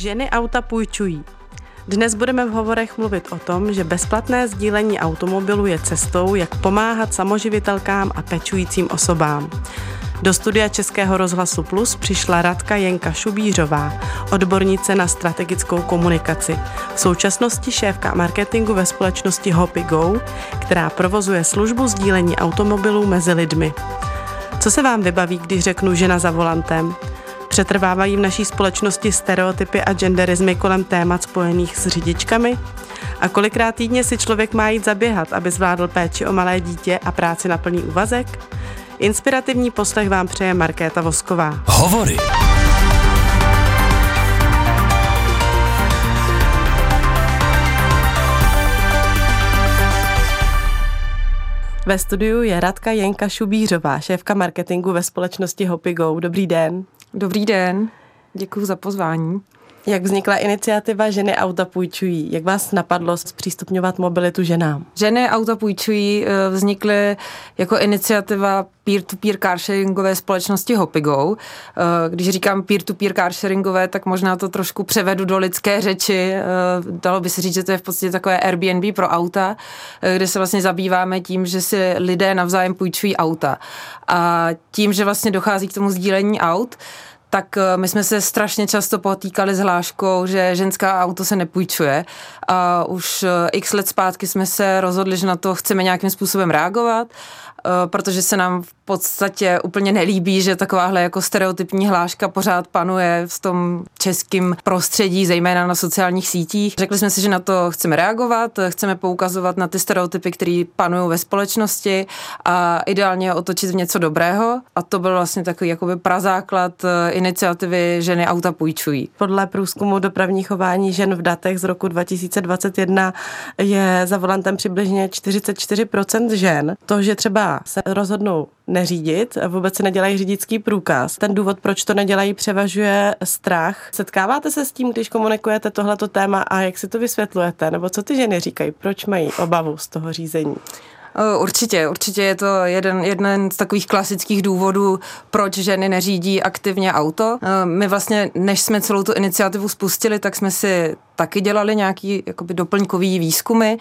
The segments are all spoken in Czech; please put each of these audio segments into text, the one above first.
Ženy auta půjčují. Dnes budeme v hovorech mluvit o tom, že bezplatné sdílení automobilu je cestou, jak pomáhat samoživitelkám a pečujícím osobám. Do studia Českého rozhlasu Plus přišla Radka Jenka Šubířová, odbornice na strategickou komunikaci. V současnosti šéfka marketingu ve společnosti Hoppy Go, která provozuje službu sdílení automobilů mezi lidmi. Co se vám vybaví, když řeknu žena za volantem? Přetrvávají v naší společnosti stereotypy a genderizmy kolem témat spojených s řidičkami? A kolikrát týdně si člověk má jít zaběhat, aby zvládl péči o malé dítě a práci na plný úvazek? Inspirativní poslech vám přeje Markéta Vosková. Hovory. Ve studiu je Radka Jenka Šubířová, šéfka marketingu ve společnosti Hopigo. Dobrý den. Dobrý den, děkuji za pozvání. Jak vznikla iniciativa Ženy auta půjčují? Jak vás napadlo zpřístupňovat mobilitu ženám? Ženy auta půjčují eh, vznikly jako iniciativa peer-to-peer carsharingové společnosti Hopigo. Eh, když říkám peer-to-peer carsharingové, tak možná to trošku převedu do lidské řeči. Eh, dalo by se říct, že to je v podstatě takové Airbnb pro auta, kde se vlastně zabýváme tím, že si lidé navzájem půjčují auta. A tím, že vlastně dochází k tomu sdílení aut, tak eh, my jsme se strašně často potýkali s hláškou, že ženská auto se nepůjčuje. A už eh, x let zpátky jsme se rozhodli, že na to chceme nějakým způsobem reagovat protože se nám v podstatě úplně nelíbí, že takováhle jako stereotypní hláška pořád panuje v tom českém prostředí, zejména na sociálních sítích. Řekli jsme si, že na to chceme reagovat, chceme poukazovat na ty stereotypy, které panují ve společnosti a ideálně otočit v něco dobrého. A to byl vlastně takový jakoby prazáklad eh, iniciativy Ženy auta půjčují. Podle průzkumu dopravní chování žen v datech z roku 2021 je za volantem přibližně 44% žen. To, že třeba se rozhodnou neřídit, vůbec si nedělají řidičský průkaz. Ten důvod, proč to nedělají, převažuje strach. Setkáváte se s tím, když komunikujete tohleto téma a jak si to vysvětlujete? Nebo co ty ženy říkají, proč mají obavu z toho řízení? Určitě, určitě je to jeden, jeden z takových klasických důvodů, proč ženy neřídí aktivně auto. My vlastně, než jsme celou tu iniciativu spustili, tak jsme si taky dělali nějaký jakoby doplňkový výzkumy,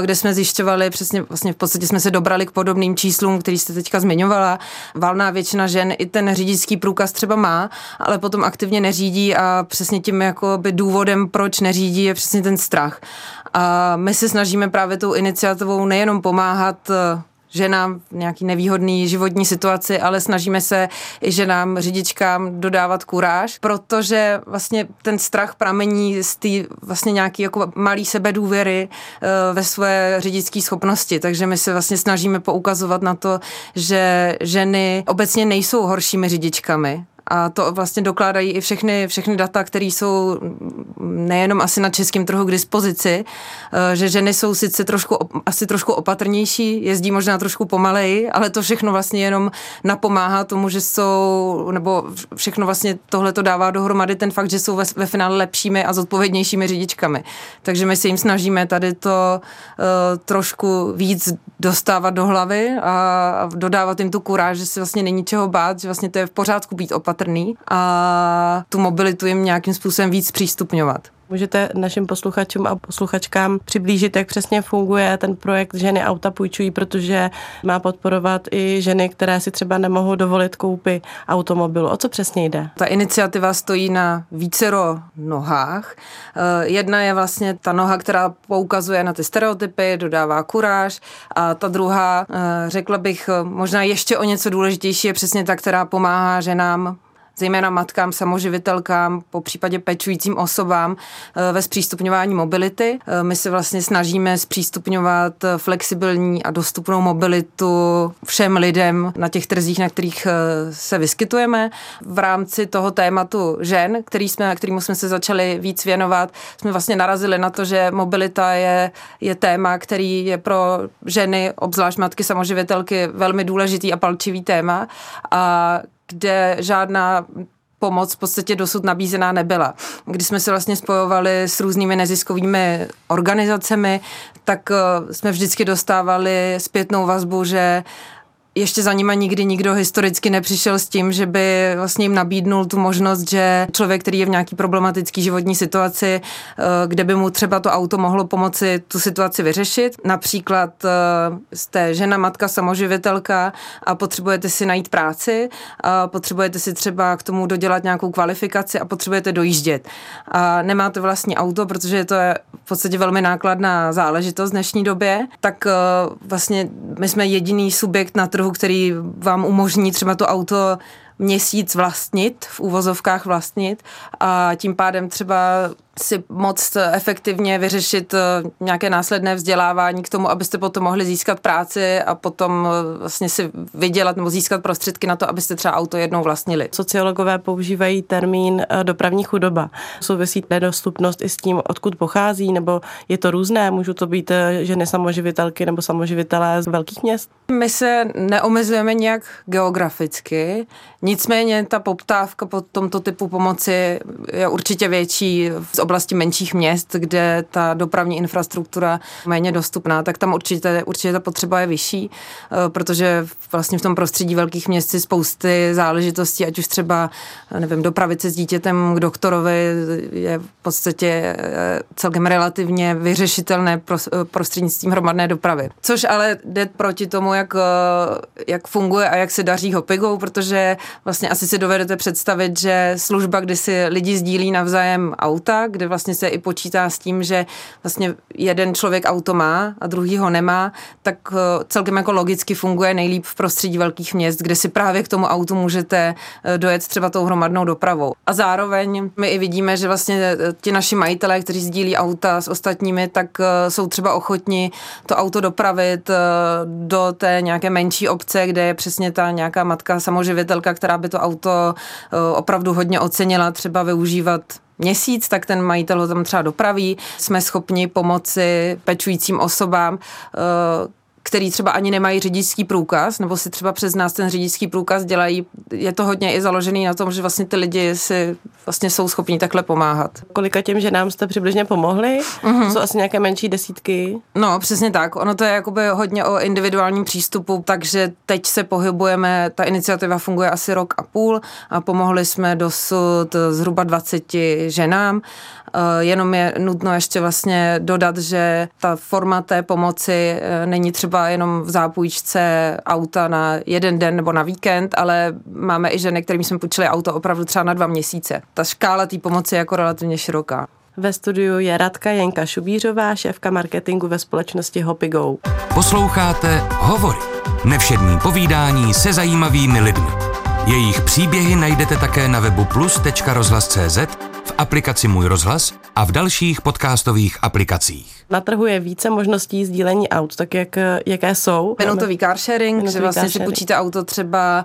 kde jsme zjišťovali přesně, vlastně v podstatě jsme se dobrali k podobným číslům, který jste teďka zmiňovala. Valná většina žen i ten řidičský průkaz třeba má, ale potom aktivně neřídí a přesně tím jakoby důvodem, proč neřídí, je přesně ten strach. A my se snažíme právě tou iniciativou nejenom pomáhat eh, ženám v nějaký nevýhodný životní situaci, ale snažíme se i ženám, řidičkám dodávat kuráž, protože vlastně ten strach pramení z té vlastně nějaký jako malý sebedůvěry uh, ve své řidičské schopnosti, takže my se vlastně snažíme poukazovat na to, že ženy obecně nejsou horšími řidičkami, a to vlastně dokládají i všechny, všechny data, které jsou nejenom asi na českém trhu k dispozici, eh, že ženy jsou sice trošku, asi trošku opatrnější, jezdí možná trošku pomaleji, ale to všechno vlastně jenom napomáhá tomu, že jsou, nebo všechno vlastně tohle to dává dohromady ten fakt, že jsou ve, ve finále lepšími a zodpovědnějšími řidičkami. Takže my se jim snažíme tady to uh, trošku víc dostávat do hlavy a, a dodávat jim tu kuráž, že si vlastně není čeho bát, že vlastně to je v pořádku být opatrný opatrný a tu mobilitu jim nějakým způsobem víc přístupňovat. Můžete našim posluchačům a posluchačkám přiblížit, jak přesně funguje ten projekt Ženy auta půjčují, protože má podporovat i ženy, které si třeba nemohou dovolit koupy automobilu. O co přesně jde? Ta iniciativa stojí na vícero nohách. Eh, jedna je vlastně ta noha, která poukazuje na ty stereotypy, dodává kuráž a ta druhá, eh, řekla bych, možná ještě o něco důležitější, je přesně ta, která pomáhá ženám zejména matkám, samoživitelkám, po případě pečujícím osobám eh, ve zpřístupňování mobility. Eh, my se vlastně snažíme zpřístupňovat flexibilní a dostupnou mobilitu všem lidem na těch trzích, na kterých eh, se vyskytujeme. V rámci toho tématu žen, který jsme, kterýmu jsme se začali víc věnovat, jsme vlastně narazili na to, že mobilita je, je téma, který je pro ženy, obzvlášť matky samoživitelky, velmi důležitý a palčivý téma a kde žádná pomoc v podstatě dosud nabízená nebyla. Když jsme se vlastně spojovali s různými neziskovými organizacemi, tak eh, jsme vždycky dostávali zpětnou vazbu, že ještě za nima nikdy nikdo historicky nepřišel s tím, že by vlastně jim nabídnul tu možnost, že člověk, který je v nějaký problematický životní situaci, eh, kde by mu třeba to auto mohlo pomoci tu situaci vyřešit. Například eh, jste žena, matka, samoživitelka a potřebujete si najít práci, a potřebujete si třeba k tomu dodělat nějakou kvalifikaci a potřebujete dojíždět. A nemáte vlastní auto, protože to je v podstatě velmi nákladná záležitost v dnešní době, tak eh, vlastně my jsme jediný subjekt na trhu, který vám umožní třeba to auto měsíc vlastnit, v úvozovkách vlastnit a tím pádem třeba si moc efektivně vyřešit eh, nějaké následné vzdělávání k tomu, abyste potom mohli získat práci a potom eh, vlastně si vydělat nebo získat prostředky na to, abyste třeba auto jednou vlastnili. Sociologové používají termín eh, dopravní chudoba. Souvisí nedostupnost i s tím, odkud pochází, nebo je to různé? Můžou to být ženy samoživitelky nebo samoživitelé z velkých měst? My se neomezujeme nějak geograficky, nicméně ta poptávka po tomto typu pomoci je určitě větší v oblasti menších měst, kde ta dopravní infrastruktura méně dostupná, tak tam určitě, určitě ta potřeba je vyšší, eh, protože vlastně v tom prostředí velkých měst si spousty záležitostí, ať už třeba, nevím, dopravit se s dítětem k doktorovi je v podstatě eh, celkem relativně vyřešitelné eh, prostřednictvím hromadné dopravy. Což ale jde proti tomu, jak, jak funguje a jak se daří Hopigou, protože vlastně asi si dovedete představit, že služba, kdy si lidi sdílí navzájem auta, kde vlastně se i počítá s tím, že vlastně jeden člověk auto má a druhý ho nemá, tak eh, celkem jako logicky funguje nejlíp v prostředí velkých měst, kde si právě k tomu autu můžete eh, dojet třeba tou hromadnou dopravou. A zároveň my i vidíme, že vlastně eh, ti naši majitelé, kteří sdílí auta s ostatními, tak jsou třeba ochotni to auto dopravit do té nějaké menší obce, kde je přesně ta nějaká matka samoživitelka, která by to auto opravdu hodně ocenila třeba využívat měsíc, tak ten majitel ho tam třeba dopraví. Jsme schopni pomoci pečujícím osobám, eh, který třeba ani nemají řidičský průkaz, nebo si třeba přes nás ten řidičský průkaz dělají. Je to hodně i založený na tom, že vlastně ty lidi si vlastně jsou schopni takhle pomáhat. Kolika těm ženám jste přibližně pomohli? Uh-huh. Jsou asi nějaké menší desítky? No, přesně tak. Ono to je jakoby hodně o individuálním přístupu, takže teď se pohybujeme, ta iniciativa funguje asi rok a půl a pomohli jsme dosud zhruba 20 ženám. Eh, jenom je nutno ještě vlastně dodat, že ta forma té pomoci eh, není třeba jenom v zápůjčce auta na jeden den nebo na víkend, ale máme i ženy, kterým jsme půjčili auto opravdu třeba na dva měsíce. Ta škála té pomoci je jako relativně široká. Ve studiu je Radka Jenka Šubířová, šéfka marketingu ve společnosti Hopigo. Posloucháte Hovory. Nevšední povídání se zajímavými lidmi. Jejich příběhy najdete také na webu plus.rozhlas.cz, v aplikaci Můj rozhlas a v dalších podcastových aplikacích. Na trhu je více možností sdílení aut, tak jak, jaké jsou? Minutový car sharing, Minutový že vlastně si počíte auto třeba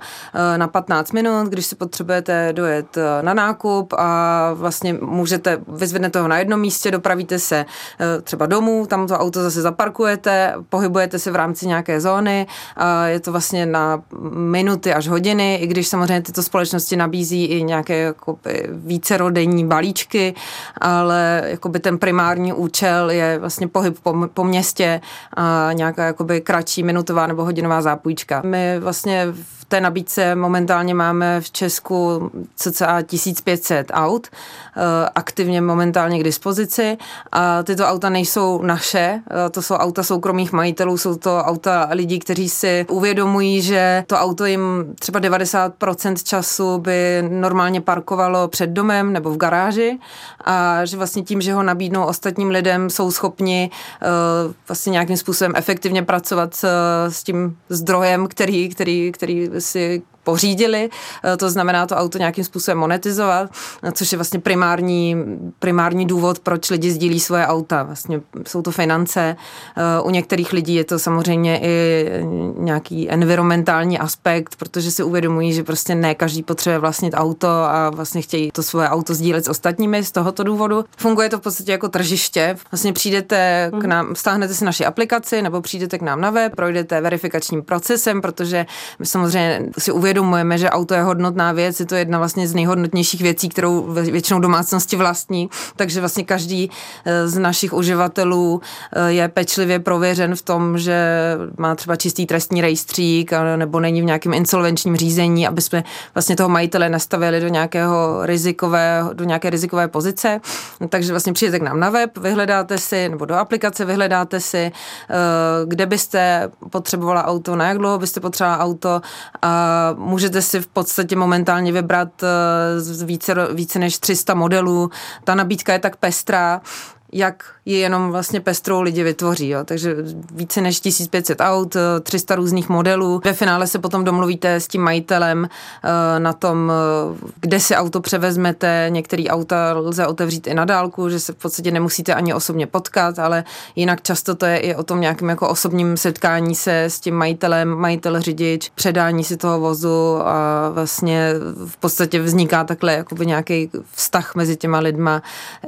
eh, na 15 minut, když si potřebujete dojet eh, na nákup a vlastně můžete, vyzvednete ho na jednom místě, dopravíte se eh, třeba domů, tam to auto zase zaparkujete, pohybujete se v rámci nějaké zóny, a je to vlastně na minuty až hodiny, i když samozřejmě tyto společnosti nabízí i nějaké jakoby, vícerodenní balíčky, ale jakoby ten primární účel je vlastně pohyb po, po městě a nějaká jakoby kratší minutová nebo hodinová zápůjčka. My vlastně v té nabídce momentálně máme v Česku cca 1500 aut eh, aktivně momentálně k dispozici. A tyto auta nejsou naše, eh, to jsou auta soukromých majitelů, jsou to auta lidí, kteří si uvědomují, že to auto jim třeba 90% času by normálně parkovalo před domem nebo v garáži a že vlastně tím, že ho nabídnou ostatním lidem, jsou schopni uh, vlastně nějakým způsobem efektivně pracovat s tím zdrojem, který, který, který si pořídili, eh, to znamená to auto nějakým způsobem monetizovat, což je vlastně primární, primární důvod, proč lidi sdílí svoje auta. Vlastně jsou to finance, eh, u některých lidí je to samozřejmě i nějaký environmentální aspekt, protože si uvědomují, že prostě ne každý potřebuje vlastnit auto a vlastně chtějí to svoje auto sdílet s ostatními z tohoto důvodu. Funguje to v podstatě jako tržiště. Vlastně přijdete k mhm. nám, stáhnete si naši aplikaci nebo přijdete k nám na web, projdete verifikačním procesem, protože my samozřejmě si uvědomujeme, uvědomujeme, že auto je hodnotná věc, je to jedna vlastně z nejhodnotnějších věcí, kterou většinou domácnosti vlastní, takže vlastně každý eh, z našich uživatelů eh, je pečlivě prověřen v tom, že má třeba čistý trestní rejstřík nebo není v nějakém insolvenčním řízení, aby jsme vlastně toho majitele nastavili do nějakého rizikového, do nějaké rizikové pozice. Takže vlastně přijete k nám na web, vyhledáte si, nebo do aplikace vyhledáte si, eh, kde byste potřebovala auto, na jak dlouho byste potřebovala auto a můžete si v podstatě momentálně vybrat z více, více než 300 modelů. Ta nabídka je tak pestrá, jak ji jenom vlastně pestrou lidi vytvoří. Jo. Takže více než 1500 aut, 300 různých modelů. Ve finále se potom domluvíte s tím majitelem eh, na tom, eh, kde si auto převezmete. Některé auta lze otevřít i na dálku, že se v podstatě nemusíte ani osobně potkat, ale jinak často to je i o tom nějakém jako osobním setkání se s tím majitelem, majitel, řidič, předání si toho vozu a vlastně v podstatě vzniká takhle jakoby nějaký vztah mezi těma lidma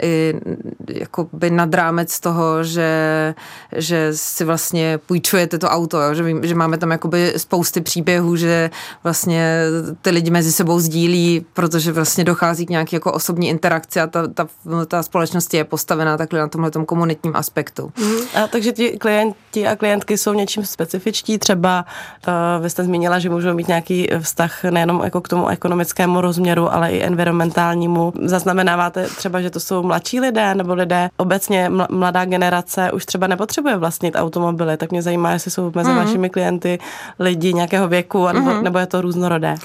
i jako by nad rámec toho, že, že si vlastně půjčujete to auto, jo? Že, že máme tam jakoby spousty příběhů, že vlastně ty lidi mezi sebou sdílí, protože vlastně dochází k nějaké jako osobní interakci a ta, ta, ta společnost je postavená takhle na tomhle komunitním aspektu. Mm, a takže ti klienti a klientky jsou něčím specifičtí, třeba uh, vy jste zmínila, že můžou mít nějaký vztah nejenom jako k tomu ekonomickému rozměru, ale i environmentálnímu. Zaznamenáváte třeba, že to jsou mladší lidé nebo lidé obecně mladá generace už třeba nepotřebuje vlastnit automobily, tak mě zajímá, jestli jsou mezi mm-hmm. vašimi klienty lidi nějakého věku, nebo, mm-hmm. nebo je to různorodé.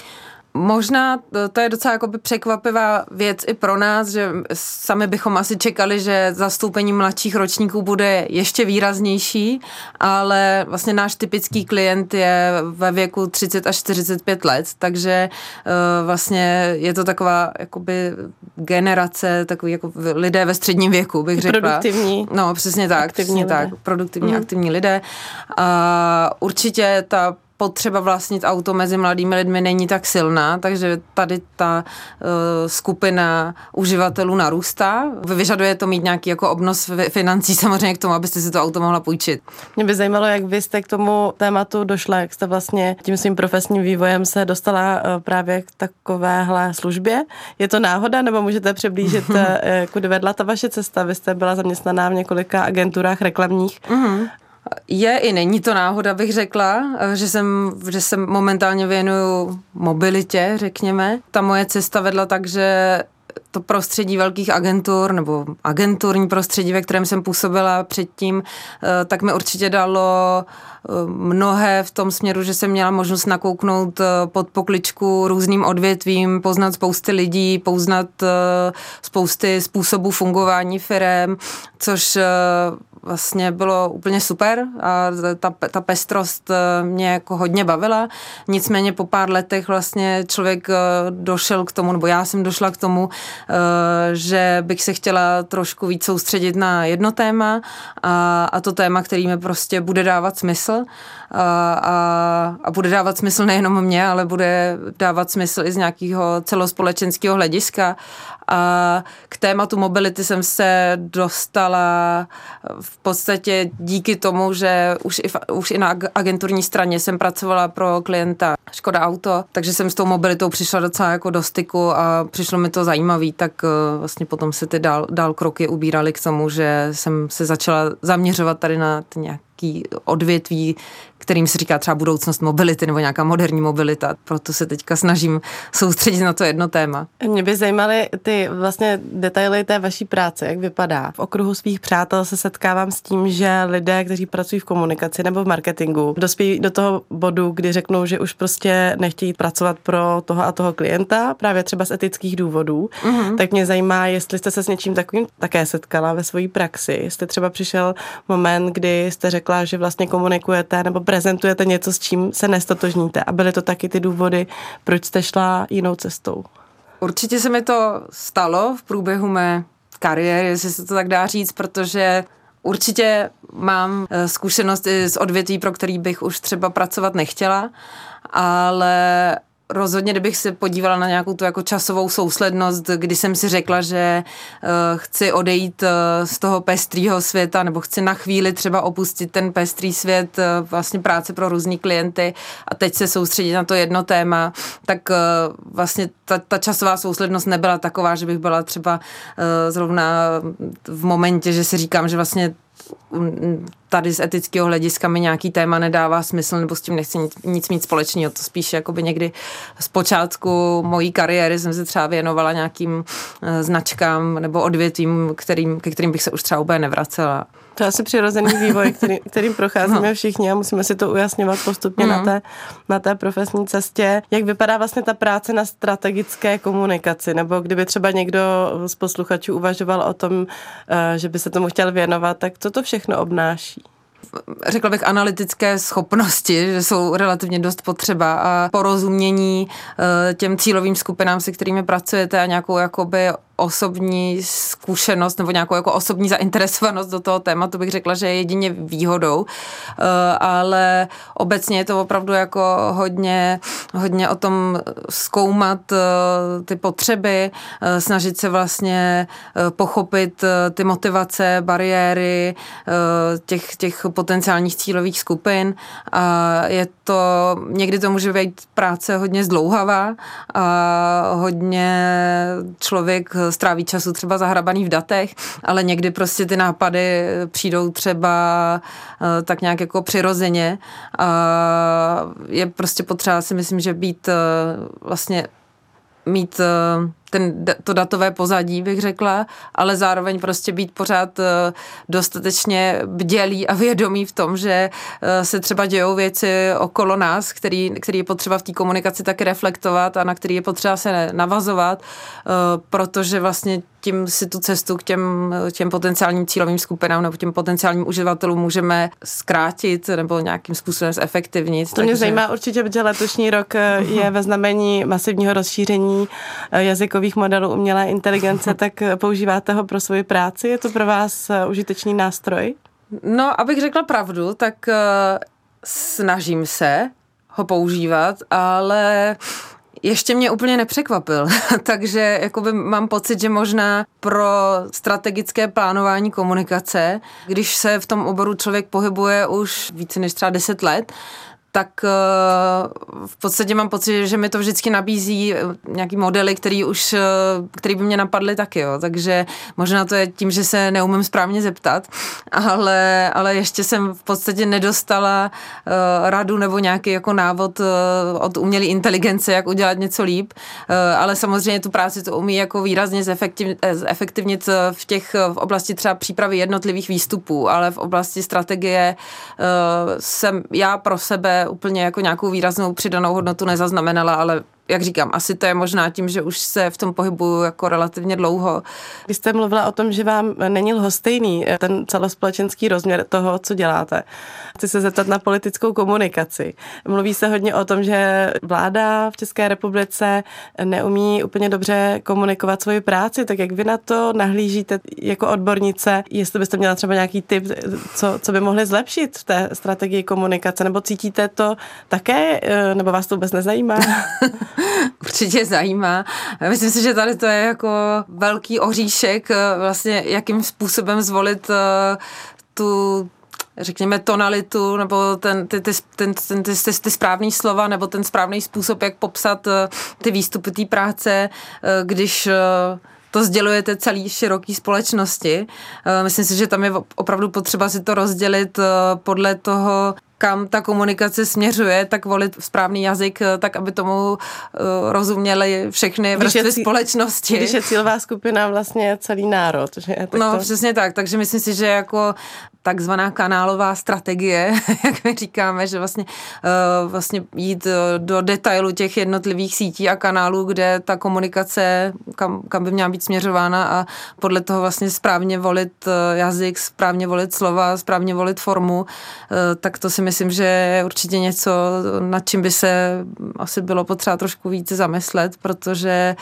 Možná to je docela jakoby překvapivá věc i pro nás, že sami bychom asi čekali, že zastoupení mladších ročníků bude ještě výraznější, ale vlastně náš typický klient je ve věku 30 až 45 let, takže uh, vlastně je to taková jakoby generace, takový jako lidé ve středním věku, bych řekla. Produktivní. No, přesně tak, přesně lidé. tak. Produktivní, mm. aktivní lidé. A určitě ta potřeba vlastnit auto mezi mladými lidmi není tak silná, takže tady ta uh, skupina uživatelů narůstá. Vyžaduje to mít nějaký jako obnos financí samozřejmě k tomu, abyste si to auto mohla půjčit. Mě by zajímalo, jak vy jste k tomu tématu došla, jak jste vlastně tím svým profesním vývojem se dostala uh, právě k takovéhle službě. Je to náhoda, nebo můžete přiblížit, uh, kudy vedla ta vaše cesta? Vy jste byla zaměstnaná v několika agenturách reklamních. Mm-hmm. Je i není to náhoda, bych řekla, že jsem, že jsem momentálně věnuju mobilitě, řekněme. Ta moje cesta vedla tak, že to prostředí velkých agentur nebo agenturní prostředí, ve kterém jsem působila předtím, eh, tak mi určitě dalo eh, mnohé v tom směru, že jsem měla možnost nakouknout eh, pod pokličku různým odvětvím, poznat spousty lidí, poznat spousty způsobů fungování firem, což vlastně bylo úplně super a ta, ta pestrost mě jako hodně bavila. Nicméně po pár letech vlastně člověk došel k tomu, nebo já jsem došla k tomu, že bych se chtěla trošku víc soustředit na jedno téma a, a to téma, který mi prostě bude dávat smysl a, a, a bude dávat smysl nejenom mě, ale bude dávat smysl i z nějakého celospolečenského hlediska. A k tématu mobility jsem se dostala v podstatě díky tomu, že už i, už i na agenturní straně jsem pracovala pro klienta Škoda Auto, takže jsem s tou mobilitou přišla docela jako do styku a přišlo mi to zajímavý, tak eh, vlastně potom se ty dál, dál kroky ubíraly k tomu, že jsem se začala zaměřovat tady na ty nějaký odvětví, kterým se říká třeba budoucnost mobility nebo nějaká moderní mobilita. Proto se teďka snažím soustředit na to jedno téma. Mě by zajímaly ty vlastně detaily té vaší práce, jak vypadá. V okruhu svých přátel se setkávám s tím, že lidé, kteří pracují v komunikaci nebo v marketingu, dospějí do toho bodu, kdy řeknou, že už prostě nechtějí pracovat pro toho a toho klienta, právě třeba z etických důvodů. Mm-hmm. Tak mě zajímá, jestli jste se s něčím takovým také setkala ve své praxi. Jestli třeba přišel moment, kdy jste řekla, že vlastně komunikujete nebo prezentujete něco, s čím se nestotožníte. A byly to taky ty důvody, proč jste šla jinou cestou? Určitě se mi to stalo v průběhu mé kariéry, jestli se to tak dá říct, protože určitě mám eh, zkušenost i z odvětví, pro který bych už třeba pracovat nechtěla, ale rozhodně, kdybych se podívala na nějakou tu jako časovou souslednost, kdy jsem si řekla, že uh, chci odejít uh, z toho pestrýho světa, nebo chci na chvíli třeba opustit ten pestrý svět uh, vlastně práce pro různý klienty a teď se soustředit na to jedno téma, tak uh, vlastně ta, ta časová souslednost nebyla taková, že bych byla třeba uh, zrovna v momentě, že si říkám, že vlastně tady z etického hlediska mi nějaký téma nedává smysl nebo s tím nechci nic, nic mít společného. To spíš jakoby někdy z počátku mojí kariéry jsem se třeba věnovala nějakým eh, značkám nebo odvětvím, kterým, ke kterým bych se už třeba úplně nevracela. To je asi přirozený vývoj, který, kterým procházíme no. všichni a musíme si to ujasňovat postupně mm. na, té, na té profesní cestě. Jak vypadá vlastně ta práce na strategické komunikaci? Nebo kdyby třeba někdo z posluchačů uvažoval o tom, eh, že by se tomu chtěl věnovat, tak co to všechno obnáší? řekla bych, analytické schopnosti, že jsou relativně dost potřeba a porozumění eh, těm cílovým skupinám, se kterými pracujete a nějakou jakoby osobní zkušenost nebo nějakou jako osobní zainteresovanost do toho tématu bych řekla, že je jedině výhodou, eh, ale obecně je to opravdu jako hodně, hodně o tom zkoumat eh, ty potřeby, eh, snažit se vlastně pochopit ty motivace, bariéry těch, těch potenciálních cílových skupin. A je to, někdy to může být práce hodně zdlouhavá a hodně člověk stráví času třeba zahrabaný v datech, ale někdy prostě ty nápady přijdou třeba eh, tak nějak jako přirozeně. A je prostě potřeba si myslím, že být eh, vlastně mít ten, to datové pozadí, bych řekla, ale zároveň prostě být pořád eh, dostatečně bdělý a vědomý v tom, že eh, se třeba dějou věci okolo nás, který, který je potřeba v té komunikaci taky reflektovat a na který je potřeba se navazovat, eh, protože vlastně tím si tu cestu k těm, těm potenciálním cílovým skupinám nebo těm potenciálním uživatelům můžeme zkrátit nebo nějakým způsobem zefektivnit. To takže... mě zajímá určitě, protože letošní rok je ve znamení masivního rozšíření jazykových jazykových modelů umělé inteligence, tak používáte ho pro svoji práci? Je to pro vás eh, užitečný nástroj? No, abych řekla pravdu, tak snažím se ho používat, ale ještě mě úplně nepřekvapil, takže jakoby mám pocit, že možná pro strategické plánování komunikace, když se v tom oboru člověk pohybuje už více než třeba 10 let, tak eh, v podstatě mám pocit, že mi to vždycky nabízí eh, nějaký modely, který už, eh, který by mě napadly taky, jo. takže možná to je tím, že se neumím správně zeptat, ale, ale ještě jsem v podstatě nedostala radu nebo nějaký jako návod od umělé inteligence, jak udělat něco líp, ale samozřejmě tu práci to umí jako výrazně zefektiv, zefektivnit v těch v oblasti třeba přípravy jednotlivých výstupů, ale v oblasti strategie jsem já pro sebe úplně jako nějakou výraznou přidanou hodnotu nezaznamenala, ale jak říkám, asi to je možná tím, že už se v tom pohybuju jako relativně dlouho. Vy jste mluvila o tom, že vám není lhostejný eh, ten celospolečenský rozměr toho, co děláte. Chci se zeptat na politickou komunikaci. Mluví se hodně o tom, že vláda v České republice neumí úplně dobře komunikovat svoji práci, tak jak vy na to nahlížíte jako odbornice, jestli byste měla třeba nějaký tip, co, co by mohli zlepšit v té strategii komunikace, nebo cítíte to také, eh, nebo vás to vůbec nezajímá? určitě zajímá. Myslím si, že tady to je jako velký oříšek, eh, vlastně jakým způsobem zvolit eh, tu řekněme, tonalitu nebo ten, ty, ty, ten, ten, ty, ty, ty správný slova nebo ten správný způsob, jak popsat eh, ty výstupy té práce, když to sdělujete celý široký společnosti. Myslím si, že tam je opravdu potřeba si to rozdělit podle toho, kam ta komunikace směřuje, tak volit správný jazyk, eh, tak aby tomu uh, rozuměli všechny vrstvy společnosti. Když je cílová skupina vlastně celý národ. Že? Tak no, to... přesně tak. Takže myslím si, že jako takzvaná kanálová strategie, jak my říkáme, že vlastně, uh, vlastně jít do detailu těch jednotlivých sítí a kanálů, kde ta komunikace, kam, kam by měla být směřována a podle toho vlastně správně volit jazyk, správně volit slova, správně volit formu, uh, tak to si myslím, že je určitě něco, nad čím by se asi bylo potřeba trošku více zamyslet, protože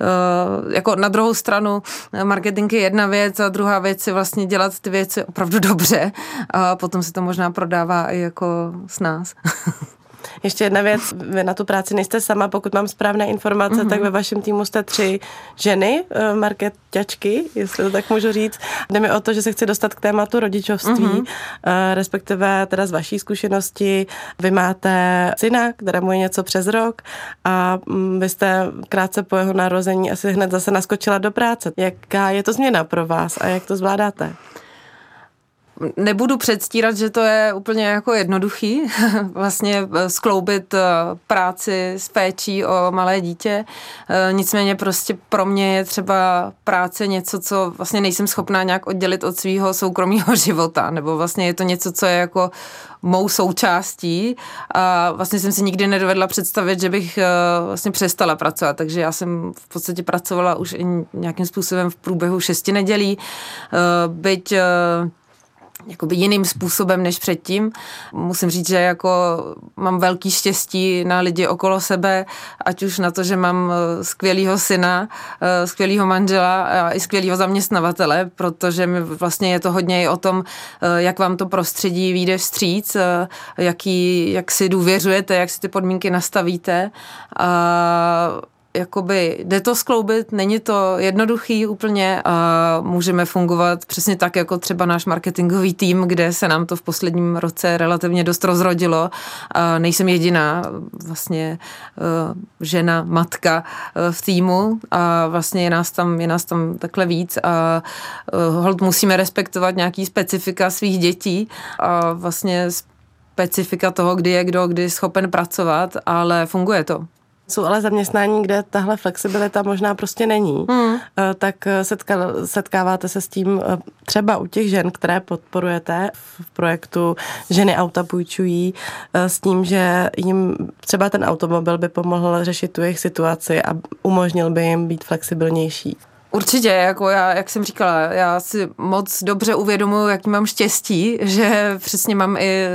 eh, jako na druhou stranu marketing je jedna věc a druhá věc je vlastně dělat ty věci opravdu dobře a potom se to možná prodává i jako s nás. Ještě jedna věc, vy na tu práci nejste sama, pokud mám správné informace, mm-hmm. tak ve vašem týmu jste tři ženy, eh, marketačky, jestli to tak můžu říct. Jde mi o to, že se chci dostat k tématu rodičovství, mm-hmm. respektive teda z vaší zkušenosti. Vy máte syna, kterému je něco přes rok a mm, vy jste krátce po jeho narození asi hned zase naskočila do práce. Jaká je to změna pro vás a jak to zvládáte? Nebudu předstírat, že to je úplně jako jednoduchý, vlastně eh, skloubit eh, práci s péčí o malé dítě. Eh, nicméně prostě pro mě je třeba práce něco, co vlastně nejsem schopná nějak oddělit od svého soukromého života, nebo vlastně je to něco, co je jako mou součástí. A vlastně jsem si nikdy nedovedla představit, že bych vlastně přestala pracovat, takže já jsem v podstatě pracovala už i nějakým způsobem v průběhu šesti nedělí, byť jakoby jiným způsobem než předtím. Musím říct, že jako mám velký štěstí na lidi okolo sebe, ať už na to, že mám eh, skvělýho syna, eh, skvělýho manžela a i skvělýho zaměstnavatele, protože mi vlastně je to hodně i o tom, eh, jak vám to prostředí vyjde vstříc, jaký, jak si důvěřujete, jak si ty podmínky nastavíte. A jakoby jde to skloubit, není to jednoduchý úplně a můžeme fungovat přesně tak, jako třeba náš marketingový tým, kde se nám to v posledním roce relativně dost rozrodilo. A nejsem jediná vlastně uh, žena, matka uh, v týmu a vlastně je nás tam, je nás tam takhle víc a uh, hold musíme respektovat nějaký specifika svých dětí a vlastně specifika toho, kdy je kdo, kdy je schopen pracovat, ale funguje to. Jsou ale zaměstnání, kde tahle flexibilita možná prostě není. Hmm. Eh, tak eh, setka, setkáváte se s tím eh, třeba u těch žen, které podporujete v projektu Ženy auta půjčují, s tím, že jim třeba ten automobil by pomohl řešit tu jejich situaci a umožnil by jim být flexibilnější. Určitě, jako já, jak jsem říkala, já si moc dobře uvědomuji, jaký mám štěstí, že přesně mám i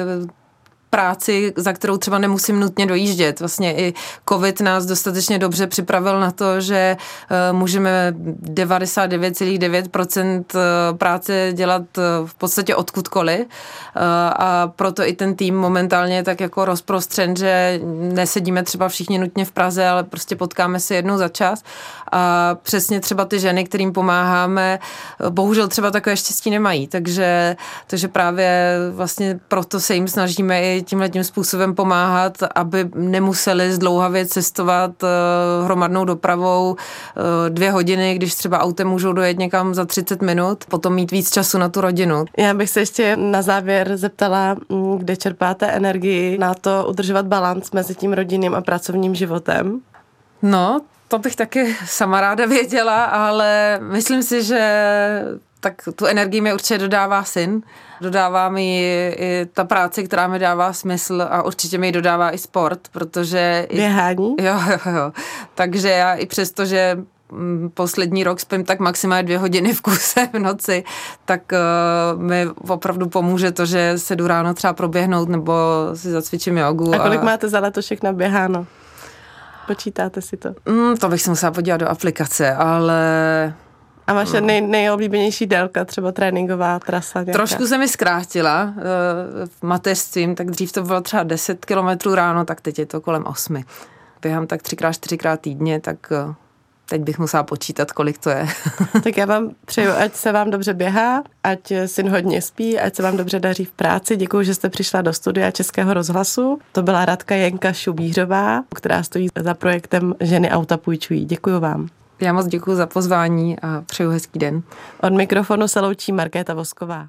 práci, za kterou třeba nemusím nutně dojíždět. Vlastně i COVID nás dostatečně dobře připravil na to, že uh, můžeme 99,9% eh, práce dělat uh, v podstatě odkudkoliv. A proto i ten tým momentálně je tak jako rozprostřen, že nesedíme třeba všichni nutně v Praze, ale prostě potkáme se jednou za čas. A přesně třeba ty ženy, kterým pomáháme, bohužel třeba takové štěstí nemají, takže, takže právě vlastně proto se jim snažíme i tímhle tím způsobem pomáhat, aby nemuseli zdlouhavě cestovat uh, hromadnou dopravou uh, dvě hodiny, když třeba autem můžou dojet někam za 30 minut, potom mít víc času na tu rodinu. Já bych se ještě na závěr zeptala, mm, kde čerpáte energii na to udržovat balans mezi tím rodinným a pracovním životem? No, to bych taky sama ráda věděla, ale myslím si, že tak tu energii mi určitě dodává syn. Dodává mi i ta práce, která mi dává smysl a určitě mi dodává i sport, protože... Běhání? Jo, jo, jo. Takže já i přesto, že mm, poslední rok spím tak maximálně dvě hodiny v kuse v noci, tak uh, mi opravdu pomůže to, že se jdu ráno třeba proběhnout nebo si zacvičím jogu. A kolik a... máte za letošek naběháno? Počítáte si to? Mm, to bych se musela podívat do aplikace, ale a vaše nej, nejoblíbenější délka, třeba tréninková trasa? Nějaká? Trošku se mi zkrátila uh, v mateřstvím, tak dřív to bylo třeba 10 kilometrů ráno, tak teď je to kolem 8. Běhám tak třikrát, čtyřikrát týdně, tak uh, teď bych musela počítat, kolik to je. tak já vám přeju, ať se vám dobře běhá, ať syn hodně spí, ať se vám dobře daří v práci. Děkuji, že jste přišla do studia Českého rozhlasu. To byla Radka Jenka Šubířová, která stojí za projektem Ženy auta půjčují. Děkuji vám. Já moc děkuji za pozvání a přeju hezký den. Od mikrofonu se loučí Markéta Vosková.